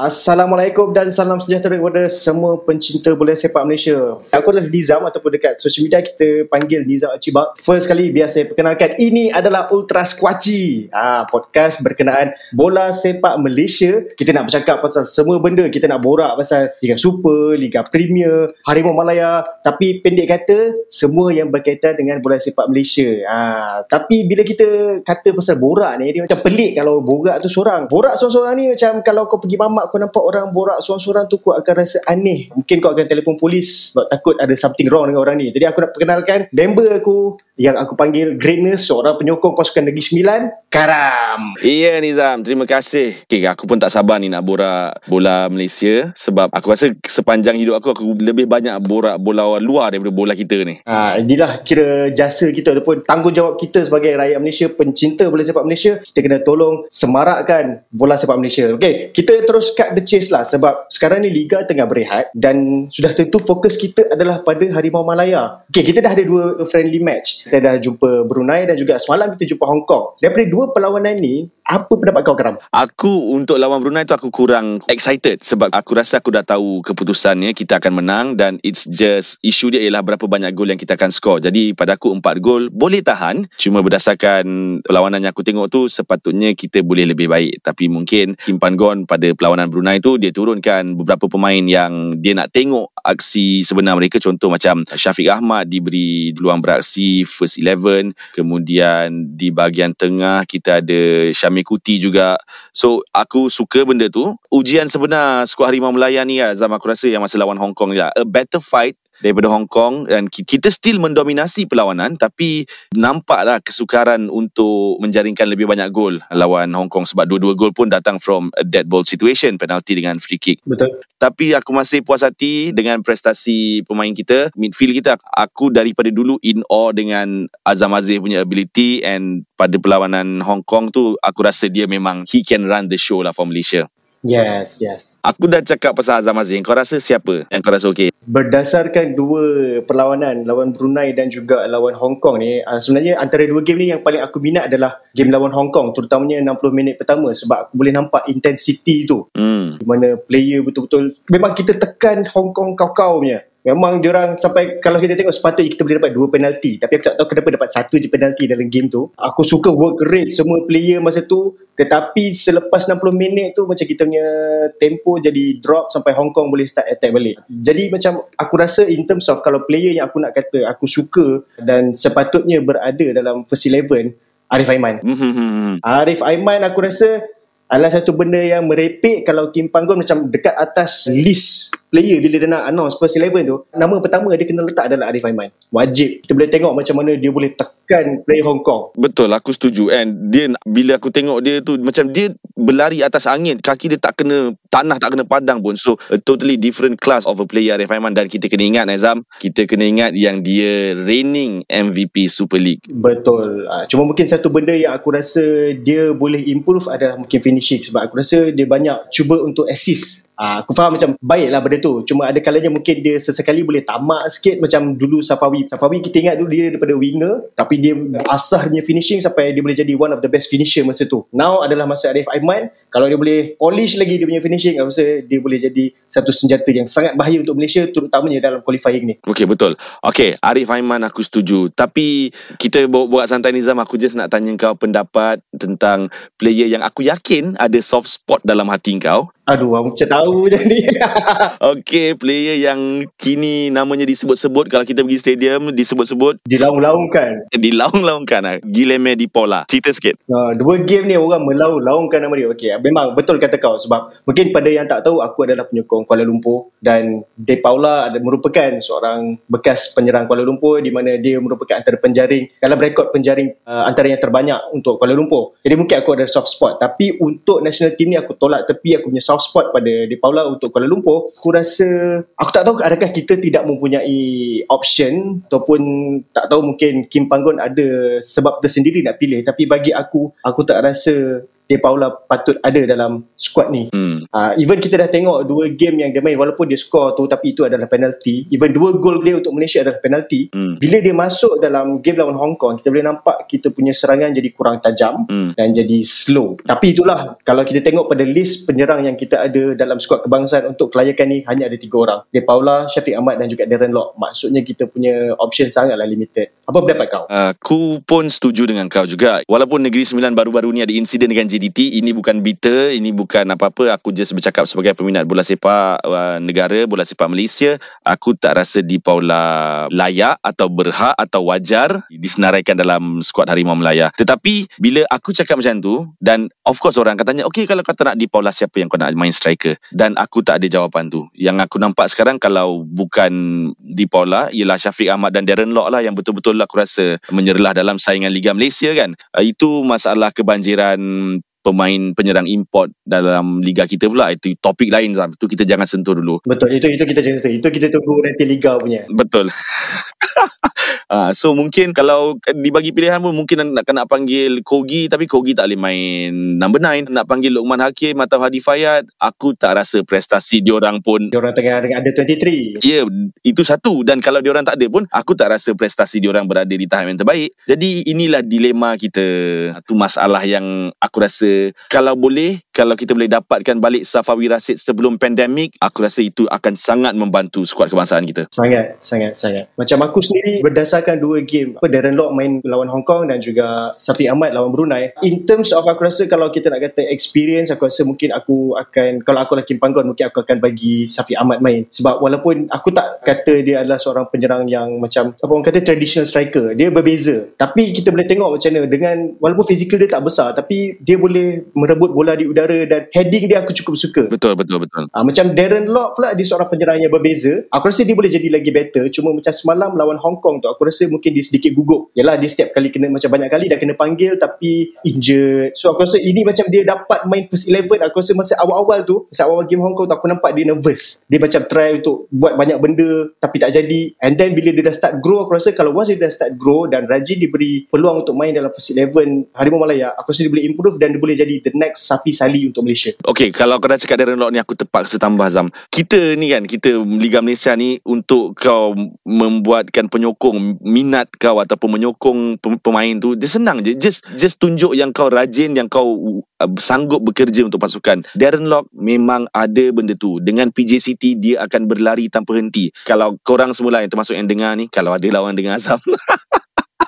Assalamualaikum dan salam sejahtera kepada semua pencinta bola sepak Malaysia. Aku adalah Nizam ataupun dekat social media kita panggil Nizam Acibak. First kali biar saya perkenalkan, ini adalah Ultra Squatchy. Ah, podcast berkenaan bola sepak Malaysia. Kita nak bercakap pasal semua benda. Kita nak borak pasal Liga Super, Liga Premier, Harimau Malaya. Tapi pendek kata, semua yang berkaitan dengan bola sepak Malaysia. Ah, tapi bila kita kata pasal borak ni, dia macam pelik kalau borak tu seorang. Borak seorang-seorang ni macam kalau kau pergi mamak kau nampak orang borak seorang-seorang tu kau akan rasa aneh. Mungkin kau akan telefon polis sebab takut ada something wrong dengan orang ni. Jadi aku nak perkenalkan member aku yang aku panggil Greatness, seorang penyokong pasukan Negeri Sembilan, Karam. Iya Nizam, terima kasih. Okay, aku pun tak sabar ni nak borak bola Malaysia sebab aku rasa sepanjang hidup aku aku lebih banyak borak bola luar daripada bola kita ni. Ha, inilah kira jasa kita ataupun tanggungjawab kita sebagai rakyat Malaysia, pencinta bola sepak Malaysia. Kita kena tolong semarakkan bola sepak Malaysia. Okey, kita terus cut the chase lah sebab sekarang ni Liga tengah berehat dan sudah tentu fokus kita adalah pada Harimau Malaya. Okay, kita dah ada dua friendly match. Kita dah jumpa Brunei dan juga semalam kita jumpa Hong Kong. Daripada dua perlawanan ni, apa pendapat kau Karam? Aku untuk lawan Brunei tu aku kurang excited sebab aku rasa aku dah tahu keputusannya kita akan menang dan it's just isu dia ialah berapa banyak gol yang kita akan score. Jadi pada aku empat gol boleh tahan. Cuma berdasarkan perlawanan yang aku tengok tu sepatutnya kita boleh lebih baik. Tapi mungkin Kim Pan Gon pada perlawanan Brunei tu dia turunkan beberapa pemain yang dia nak tengok aksi sebenar mereka. Contoh macam Syafiq Ahmad diberi peluang beraksi first 11 kemudian di bahagian tengah kita ada Syamil Kuti juga. So aku suka benda tu. Ujian sebenar skuad Harimau Melaya ni lah Zam aku rasa yang masa lawan Hong Kong je a better fight daripada Hong Kong dan kita still mendominasi perlawanan tapi nampaklah kesukaran untuk menjaringkan lebih banyak gol lawan Hong Kong sebab dua-dua gol pun datang from a dead ball situation penalti dengan free kick. Betul. Tapi aku masih puas hati dengan prestasi pemain kita. Midfield kita aku daripada dulu in awe dengan Azam Aziz punya ability and pada perlawanan Hong Kong tu aku rasa dia memang he can run the show lah for Malaysia. Yes, yes. Aku dah cakap pasal Azam Aziz. Kau rasa siapa yang kau rasa okey? Berdasarkan dua perlawanan lawan Brunei dan juga lawan Hong Kong ni, uh, sebenarnya antara dua game ni yang paling aku minat adalah game lawan Hong Kong, terutamanya 60 minit pertama sebab aku boleh nampak intensity tu. Hmm. Di mana player betul-betul memang kita tekan Hong Kong kau-kau punya. Memang diorang sampai kalau kita tengok sepatutnya kita boleh dapat dua penalti tapi aku tak tahu kenapa dapat satu je penalti dalam game tu. Aku suka work rate semua player masa tu tetapi selepas 60 minit tu macam kita punya tempo jadi drop sampai Hong Kong boleh start attack balik. Jadi macam aku rasa in terms of kalau player yang aku nak kata aku suka dan sepatutnya berada dalam first 11 Arif Aiman. Hmm. Arif Aiman aku rasa adalah satu benda yang merepek kalau Kim Panggon macam dekat atas list player bila dia nak announce first 11 tu. Nama pertama dia kena letak adalah Arif Aiman. Wajib. Kita boleh tengok macam mana dia boleh tekan player Hong Kong. Betul aku setuju. And dia bila aku tengok dia tu macam dia berlari atas angin kaki dia tak kena tanah tak kena padang pun. So a totally different class of a player Arif Aiman. Dan kita kena ingat Azam kita kena ingat yang dia reigning MVP Super League. Betul. Ah, cuma mungkin satu benda yang aku rasa dia boleh improve adalah mungkin finishing. Sebab aku rasa dia banyak cuba untuk assist Ah, aku faham macam baiklah benda tu. Cuma ada kalanya mungkin dia sesekali boleh tamak sikit macam dulu Safawi. Safawi kita ingat dulu dia daripada winger tapi dia asah dia punya finishing sampai dia boleh jadi one of the best finisher masa tu. Now adalah masa Arif Aiman kalau dia boleh polish lagi dia punya finishing aku rasa dia boleh jadi satu senjata yang sangat bahaya untuk Malaysia terutamanya dalam qualifying ni Okey betul. Okey, Arif Aiman aku setuju. Tapi kita buat santai Nizam aku just nak tanya kau pendapat tentang player yang aku yakin ada soft spot dalam hati kau. aduh aku macam tahu je ni Okey, player yang kini namanya disebut-sebut kalau kita pergi stadium disebut-sebut dilaung-laungkan dilaung-laungkan ah. Guilherme Di Paula. Cerita sikit. Uh, dua game ni orang melaung-laungkan nama dia. Okey, memang betul kata kau sebab mungkin pada yang tak tahu aku adalah penyokong Kuala Lumpur dan De Paula ada merupakan seorang bekas penyerang Kuala Lumpur di mana dia merupakan antara penjaring dalam rekod penjaring uh, antara yang terbanyak untuk Kuala Lumpur. Jadi mungkin aku ada soft spot tapi untuk national team ni aku tolak tepi aku punya soft spot pada De Paula untuk Kuala Lumpur. Aku rasa aku tak tahu adakah kita tidak mempunyai option ataupun tak tahu mungkin Kim Panggon ada sebab tersendiri nak pilih tapi bagi aku aku tak rasa De Paula patut ada dalam squad ni. Hmm. Uh, even kita dah tengok dua game yang dia main walaupun dia score tu tapi itu adalah penalty. Even dua gol dia untuk Malaysia adalah penalty. Hmm. Bila dia masuk dalam game lawan Hong Kong, kita boleh nampak kita punya serangan jadi kurang tajam Hmm. dan jadi slow. Tapi itulah kalau kita tengok pada list penyerang yang kita ada dalam skuad kebangsaan untuk kelayakan ni hanya ada tiga orang. De Paula, Syafiq Ahmad dan juga Darren Lock. Maksudnya kita punya option sangatlah limited. Apa pendapat kau? Aku pun setuju dengan kau juga. Walaupun Negeri Sembilan baru-baru ni ada insiden dengan JDT, ini bukan bitter, ini bukan apa-apa. Aku just bercakap sebagai peminat bola sepak uh, negara, bola sepak Malaysia. Aku tak rasa di Paula layak atau berhak atau wajar disenaraikan dalam skuad Harimau Melaya. Tetapi bila aku cakap macam tu dan of course orang akan tanya, okay kalau kau tak nak di Paula siapa yang kau nak main striker? Dan aku tak ada jawapan tu. Yang aku nampak sekarang kalau bukan di Paula ialah Syafiq Ahmad dan Darren Lock lah yang betul-betul aku rasa menyerlah dalam saingan Liga Malaysia kan. Uh, itu masalah kebanjiran pemain penyerang import dalam liga kita pula itu topik lain Zam itu kita jangan sentuh dulu Betul, itu itu kita jangan itu kita tunggu nanti liga punya. betul Ah, so mungkin kalau dibagi pilihan pun mungkin nak nak panggil Kogi tapi Kogi tak boleh main number 9 nak panggil Luqman Hakim atau Hadi Fayad aku tak rasa prestasi diorang pun Dia orang tengah ada 23. Ya, itu satu. Dan kalau diorang tak ada pun, aku tak rasa prestasi diorang berada di tahap yang terbaik. Jadi inilah dilema kita. Itu masalah yang aku rasa kalau boleh, kalau kita boleh dapatkan balik Safawi Rasid sebelum pandemik, aku rasa itu akan sangat membantu skuad kebangsaan kita. Sangat, sangat, sangat. Macam aku sendiri berdasarkan dua game. Apa Darren Lock main lawan Hong Kong dan juga Safi Ahmad lawan Brunei. In terms of aku rasa kalau kita nak kata experience, aku rasa mungkin aku akan kalau aku Hakim Panggon mungkin aku akan bagi Safi Ahmad main. Sebab walaupun aku tak kata dia adalah seorang penyerang yang macam apa orang kata traditional striker. Dia berbeza. Tapi kita boleh tengok macam mana dengan walaupun fizikal dia tak besar tapi dia boleh merebut bola di udara dan heading dia aku cukup suka. Betul, betul, betul. Ah, macam Darren Lock pula dia seorang penyerang yang berbeza. Aku rasa dia boleh jadi lagi better. Cuma macam semalam lawan Hong Kong tu aku rasa mungkin dia sedikit gugup. Yalah dia setiap kali kena macam banyak kali dah kena panggil tapi injured. So aku rasa ini macam dia dapat main first 11 aku rasa masa awal-awal tu, masa awal game Hong Kong tu aku nampak dia nervous. Dia macam try untuk buat banyak benda tapi tak jadi. And then bila dia dah start grow aku rasa kalau once dia dah start grow dan rajin diberi peluang untuk main dalam first 11 Harimau Malaya, aku rasa dia boleh improve dan dia boleh jadi the next Safi Sali untuk Malaysia. Okay, kalau kau dah cakap Darren Lock ni aku terpaksa tambah Zam. Kita ni kan, kita Liga Malaysia ni untuk kau membuatkan penyokong minat kau ataupun menyokong pem- pemain tu, dia senang je. Just just tunjuk yang kau rajin, yang kau uh, sanggup bekerja untuk pasukan. Darren Lock memang ada benda tu. Dengan PJ City dia akan berlari tanpa henti. Kalau korang semula yang termasuk yang dengar ni, kalau ada lawan dengan Azam.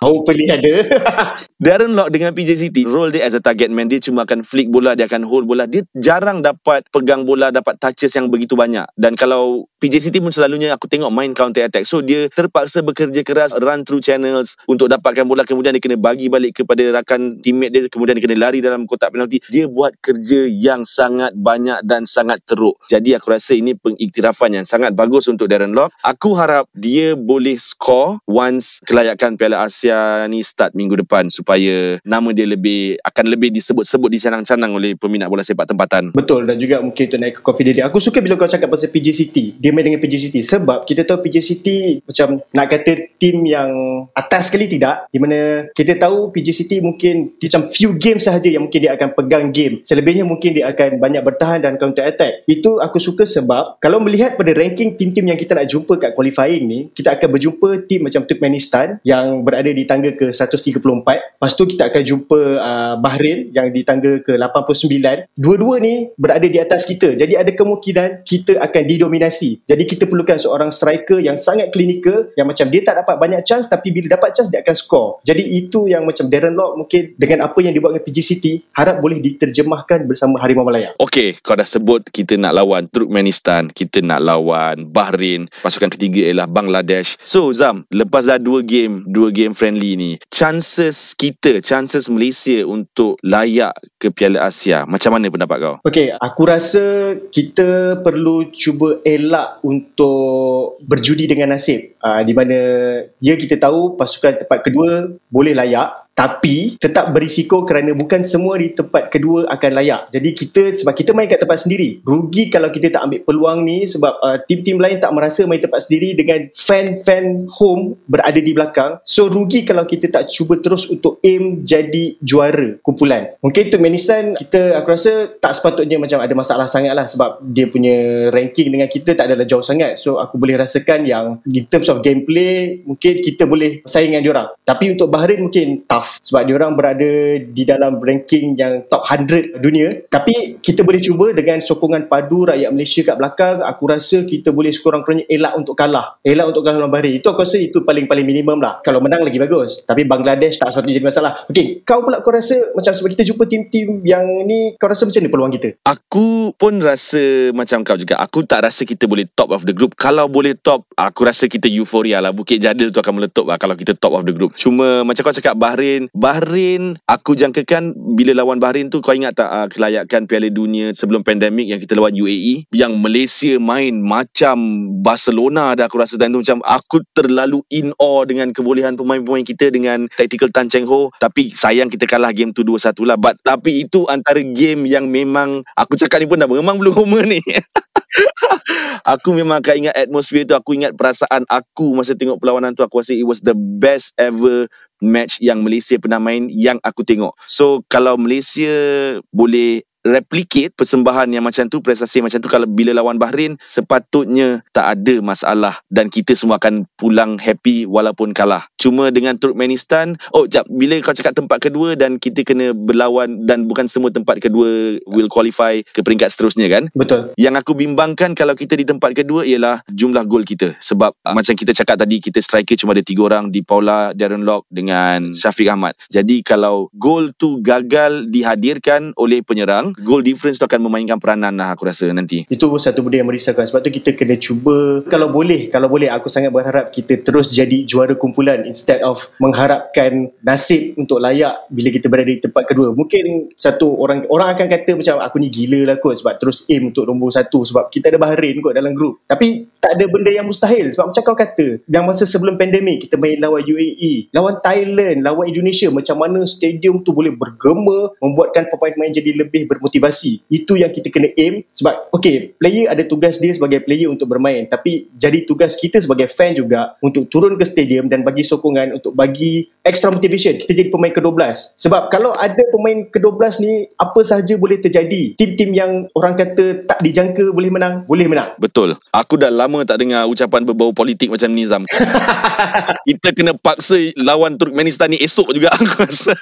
Hopefully ada. Darren Lock dengan PJ City. Role dia as a target man dia cuma akan flick bola dia akan hold bola. Dia jarang dapat pegang bola dapat touches yang begitu banyak. Dan kalau PJ City pun selalunya aku tengok main counter attack. So dia terpaksa bekerja keras run through channels untuk dapatkan bola. Kemudian dia kena bagi balik kepada rakan teammate dia. Kemudian dia kena lari dalam kotak penalti. Dia buat kerja yang sangat banyak dan sangat teruk. Jadi aku rasa ini pengiktirafan yang sangat bagus untuk Darren Lock. Aku harap dia boleh score once kelayakan Piala Asia ni start minggu depan supaya nama dia lebih akan lebih disebut-sebut dicanang-canang oleh peminat bola sepak tempatan. Betul dan juga mungkin untuk naik ke dia. Aku suka bila kau cakap pasal PJ City. Dia main dengan PJ City sebab kita tahu PJ City macam nak kata tim yang atas sekali tidak. Di mana kita tahu PJ City mungkin dia macam few games sahaja yang mungkin dia akan pegang game. Selebihnya mungkin dia akan banyak bertahan dan counter attack. Itu aku suka sebab kalau melihat pada ranking tim-tim yang kita nak jumpa kat qualifying ni, kita akan berjumpa tim macam Turkmenistan yang berada di tangga ke 134. Lepas tu kita akan jumpa uh, Bahrain yang di tangga ke 89. Dua-dua ni berada di atas kita. Jadi ada kemungkinan kita akan didominasi. Jadi kita perlukan seorang striker yang sangat klinikal yang macam dia tak dapat banyak chance tapi bila dapat chance dia akan score. Jadi itu yang macam Darren Lock mungkin dengan apa yang dibuat dengan PG City harap boleh diterjemahkan bersama Harimau Malaya. Okey, kau dah sebut kita nak lawan Turkmenistan, kita nak lawan Bahrain, pasukan ketiga ialah Bangladesh. So Zam, lepas dah dua game, dua game friendly ni, chances kita, chances Malaysia untuk layak ke Piala Asia, macam mana pendapat kau? Okey, aku rasa kita perlu cuba elak untuk berjudi dengan nasib. Uh, di mana ya kita tahu pasukan tempat kedua boleh layak Tapi tetap berisiko kerana bukan semua di tempat kedua akan layak. Jadi kita sebab kita main kat tempat sendiri. Rugi kalau kita tak ambil peluang ni sebab uh, tim-tim lain tak merasa main tempat sendiri dengan fan-fan home berada di belakang. So rugi kalau kita tak cuba terus untuk aim jadi juara kumpulan. Mungkin Turkmenistan kita aku rasa tak sepatutnya macam ada masalah sangat lah sebab dia punya ranking dengan kita tak adalah jauh sangat. So aku boleh rasakan yang in terms of gameplay mungkin kita boleh saing dengan diorang. Tapi untuk Bahrain mungkin tough sebab diorang berada di dalam ranking yang top 100 dunia. Tapi kita boleh cuba dengan sokongan padu rakyat Malaysia kat belakang aku rasa kita boleh sekurang-kurangnya elak untuk kalah. Elak untuk kalah Bahrain. Itu aku rasa itu paling-paling minimum lah. Kalau menang lagi bagus. Tapi Bangladesh tak sepatutnya jadi masalah. Okay, kau pula kau rasa macam sebab kita jumpa tim-tim yang ni kau rasa macam mana peluang kita? Aku pun rasa macam kau juga. Aku tak rasa kita boleh top of the group. Kalau boleh top, aku rasa kita euforia lah. Bukit Jadil tu akan meletup lah kalau kita top of the group. Cuma macam kau cakap Bahrain. Bahrain, aku jangkakan bila lawan Bahrain tu kau ingat tak uh, kelayakan Piala Dunia sebelum pandemik yang kita lawan UAE? Yang Malaysia main macam Barcelona dah aku rasa dan tu macam aku terlalu in awe dengan kebolehan pemain-pemain kita dengan tactical Tan Cheng Ho. Tapi sayang kita kalah game tu 2-1 lah. But, tapi itu antara game yang memang aku cakap ni pun dah memang belum homer ni. aku memang akan ingat atmosphere tu Aku ingat perasaan aku Masa tengok perlawanan tu Aku rasa it was the best ever Match yang Malaysia pernah main Yang aku tengok. So kalau Malaysia Boleh replicate persembahan yang macam tu prestasi macam tu kalau bila lawan Bahrain sepatutnya tak ada masalah dan kita semua akan pulang happy walaupun kalah. Cuma dengan Turkmenistan oh jap bila kau cakap tempat kedua dan kita kena berlawan dan bukan semua tempat kedua will qualify ke peringkat seterusnya kan? Betul. yang aku bimbangkan kalau kita di tempat kedua ialah jumlah gol kita. Sebab uh, macam kita cakap tadi kita striker cuma ada tiga orang di Paula Darren Lock dengan Syafiq Ahmad. Jadi kalau gol tu gagal dihadirkan oleh penyerang goal difference tu akan memainkan peranan lah aku rasa nanti. Itu satu benda yang merisaukan. Sebab tu kita kena cuba, kalau boleh, kalau boleh, aku sangat berharap kita terus jadi juara kumpulan instead of mengharapkan nasib untuk layak bila kita berada di tempat kedua. Mungkin satu orang orang akan kata macam aku ni gila lah kot sebab terus aim untuk nombor satu sebab kita ada Bahrain kot dalam grup. Tapi tak ada benda yang mustahil sebab macam kau kata, yang masa sebelum pandemik kita main lawan UAE, lawan Thailand, lawan Indonesia, macam mana stadium tu boleh bergema, membuatkan pemain-pemain jadi lebih ber motivasi. Itu yang kita kena aim sebab okay, player ada tugas dia sebagai player untuk bermain tapi jadi tugas kita sebagai fan juga untuk turun ke stadium dan bagi sokongan untuk bagi extra motivation kita jadi pemain ke-12. Sebab kalau ada pemain ke-12 ni apa sahaja boleh terjadi. Tim-tim yang orang kata tak dijangka boleh menang, boleh menang. Betul. Aku dah lama tak dengar ucapan berbau politik macam ni Zam. kita kena paksa lawan Turkmenistan ni esok juga aku rasa.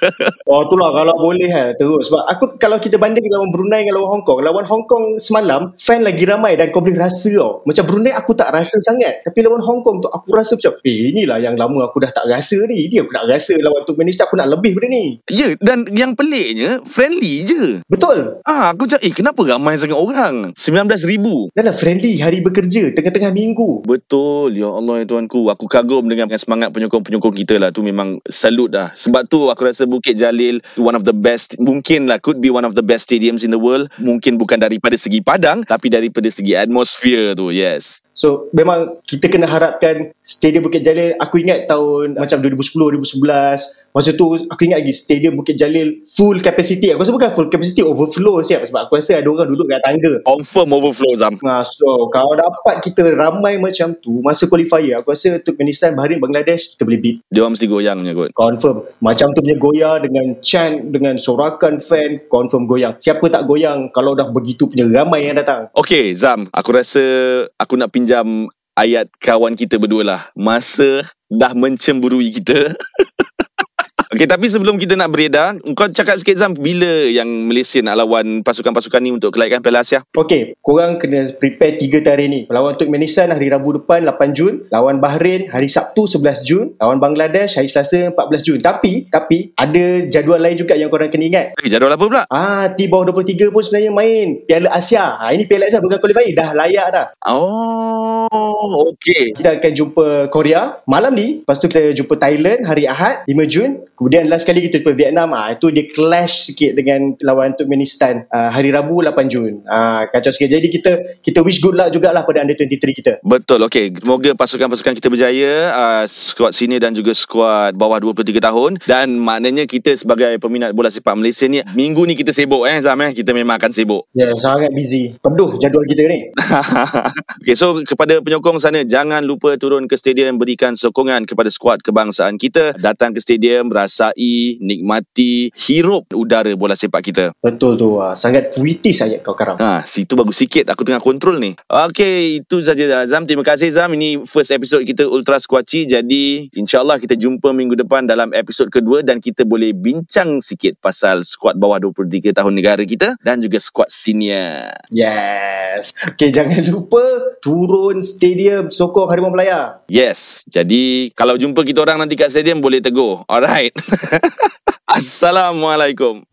Oh itulah kalau boleh ha, terus. Sebab aku kalau kita banding lawan Brunei dengan lawan Hong Kong. Lawan Hong Kong semalam, fan lagi ramai dan kau boleh rasa tau. Macam Brunei aku tak rasa sangat. Tapi lawan Hong Kong tu aku rasa macam, eh inilah yang lama aku dah tak rasa ni. Dia aku nak rasa lawan Turkmenistan aku nak lebih benda ni. Ya, dan yang peliknya, friendly je. Betul. Ah, aku cakap, eh kenapa ramai sangat orang? 19,000. Dah lah friendly hari bekerja, tengah-tengah minggu. Betul, ya Allah ya Tuanku. Aku kagum dengan semangat penyokong-penyokong kita lah. Tu memang salute dah. Sebab tu aku rasa Bukit Jalil, one of the best, mungkin lah, could be one of the best stadiums in the world. Mungkin bukan daripada segi padang, tapi daripada segi atmosphere tu, yes. So memang kita kena harapkan Stadium Bukit Jalil Aku ingat tahun macam 2010-2011 Masa tu aku ingat lagi Stadium Bukit Jalil full capacity Aku rasa bukan full capacity overflow siap Sebab aku rasa ada orang duduk kat tangga Confirm overflow Zam. Nah, so kalau dapat kita ramai macam tu Masa qualifier Aku rasa Turkmenistan, Bahrain, Bangladesh Kita boleh beat Dia orang mesti goyang punya kot. Confirm Macam tu punya goyang Dengan chant Dengan sorakan fan Confirm goyang Siapa tak goyang Kalau dah begitu punya ramai yang datang Okay Zam, aku rasa aku nak pinjam ayat kawan kita berdua lah. Masa dah mencemburui kita. Okay, tapi sebelum kita nak beredar, kau cakap sikit Zam, bila yang Malaysia nak lawan pasukan-pasukan ni untuk kelayakan Piala Asia? Okay, korang kena prepare 3 tarikh ni. Lawan Turkmenistan hari Rabu depan 8 Jun. Lawan Bahrain hari Sabtu 11 Jun. Lawan Bangladesh hari Selasa 14 Jun. Tapi, tapi ada jadual lain juga yang korang kena ingat. Eh, jadual apa pula? Ah, di bawah 23 pun sebenarnya main Piala Asia. Ha, ini Piala Asia bukan qualifier. Dah layak dah. Oh, okay. Kita akan jumpa Korea malam ni. Lepas tu kita jumpa Thailand hari Ahad 5 Jun. Kemudian last kali kita jumpa Vietnam, ah itu dia clash sikit dengan lawan Turkmenistan uh, hari Rabu 8 Jun. Ah kacau sikit. Jadi kita kita wish good luck jugalah pada under 23 kita. Betul, okey. Semoga pasukan-pasukan kita berjaya, uh, skuad senior dan juga skuad bawah 23 tahun dan maknanya kita sebagai peminat bola sepak Malaysia ni minggu ni kita sibuk eh Zam eh. Kita memang akan sibuk. Ya, yeah, sangat busy. Penuh jadual kita ni. okay, so kepada penyokong sana jangan lupa turun ke stadium berikan sokongan kepada skuad kebangsaan kita. Datang ke stadium, rasai, nikmati, hirup udara bola sepak kita. Betul tu. ah. Sangat puitis ayat kau karam. Ha, situ bagus sikit aku tengah kontrol ni. Okay, itu saja Zam. Terima kasih Zam. Ini first episode kita Ultra Squatchy. Jadi, insyaAllah kita jumpa minggu depan dalam episod kedua dan kita boleh bincang sikit pasal skuad bawah 23 tahun negara kita dan juga skuad senior. Yes. Okay, jangan lupa turun stadium sokong Harimau Melaya. Yes. Jadi, kalau jumpa kita orang nanti kat stadium boleh tegur. Alright. Assalamualaikum.